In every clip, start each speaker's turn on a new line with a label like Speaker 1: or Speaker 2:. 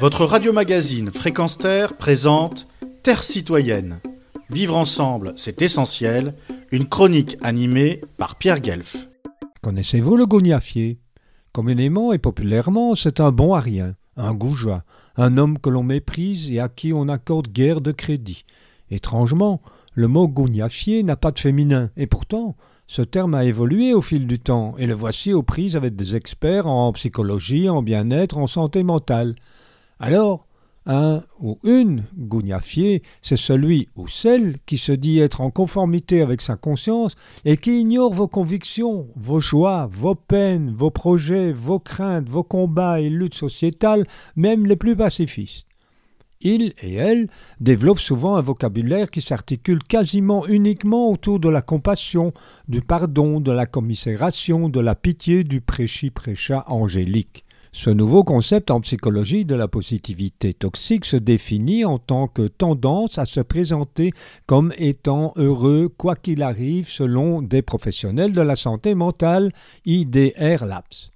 Speaker 1: Votre radio-magazine Fréquence Terre présente Terre citoyenne. Vivre ensemble, c'est essentiel. Une chronique animée par Pierre Guelf.
Speaker 2: Connaissez-vous le gognafier Communément et populairement, c'est un bon à un goujat, un homme que l'on méprise et à qui on accorde guère de crédit. Étrangement, le mot gognafier n'a pas de féminin, et pourtant, ce terme a évolué au fil du temps, et le voici aux prises avec des experts en psychologie, en bien-être, en santé mentale. Alors, un ou une gougnafier, c'est celui ou celle qui se dit être en conformité avec sa conscience et qui ignore vos convictions, vos joies, vos peines, vos projets, vos craintes, vos combats et luttes sociétales, même les plus pacifistes. Il et elle développent souvent un vocabulaire qui s'articule quasiment uniquement autour de la compassion, du pardon, de la commisération, de la pitié, du prêchi-prêcha angélique. Ce nouveau concept en psychologie de la positivité toxique se définit en tant que tendance à se présenter comme étant heureux quoi qu'il arrive selon des professionnels de la santé mentale IDR Labs.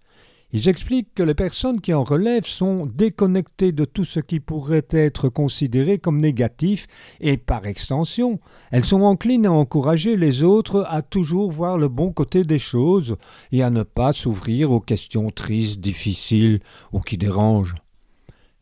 Speaker 2: Ils expliquent que les personnes qui en relèvent sont déconnectées de tout ce qui pourrait être considéré comme négatif et par extension, elles sont enclines à encourager les autres à toujours voir le bon côté des choses et à ne pas s'ouvrir aux questions tristes, difficiles ou qui dérangent.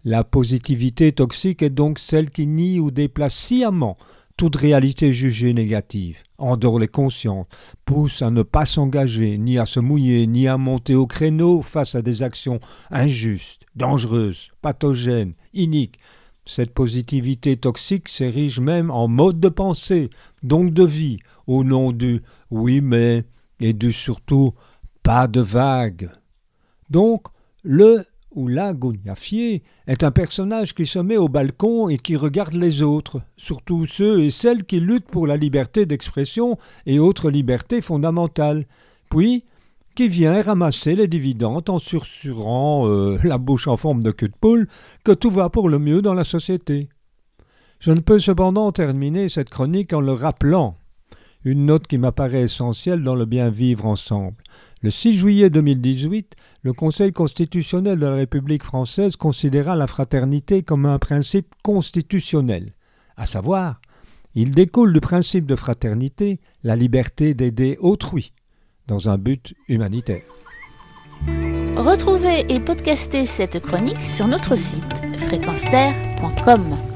Speaker 2: La positivité toxique est donc celle qui nie ou déplace sciemment toute réalité jugée négative, endort les consciences, pousse à ne pas s'engager, ni à se mouiller, ni à monter au créneau face à des actions injustes, dangereuses, pathogènes, iniques. Cette positivité toxique s'érige même en mode de pensée, donc de vie, au nom du oui mais et du surtout pas de vague. Donc, le ou la Gognafier est un personnage qui se met au balcon et qui regarde les autres, surtout ceux et celles qui luttent pour la liberté d'expression et autres libertés fondamentales, puis qui vient ramasser les dividendes en sursurant euh, la bouche en forme de queue de poule que tout va pour le mieux dans la société. Je ne peux cependant terminer cette chronique en le rappelant, une note qui m'apparaît essentielle dans le bien vivre ensemble. Le 6 juillet 2018, le Conseil constitutionnel de la République française considéra la fraternité comme un principe constitutionnel, à savoir, il découle du principe de fraternité la liberté d'aider autrui dans un but humanitaire.
Speaker 3: Retrouvez et podcastez cette chronique sur notre site fréquenceterre.com.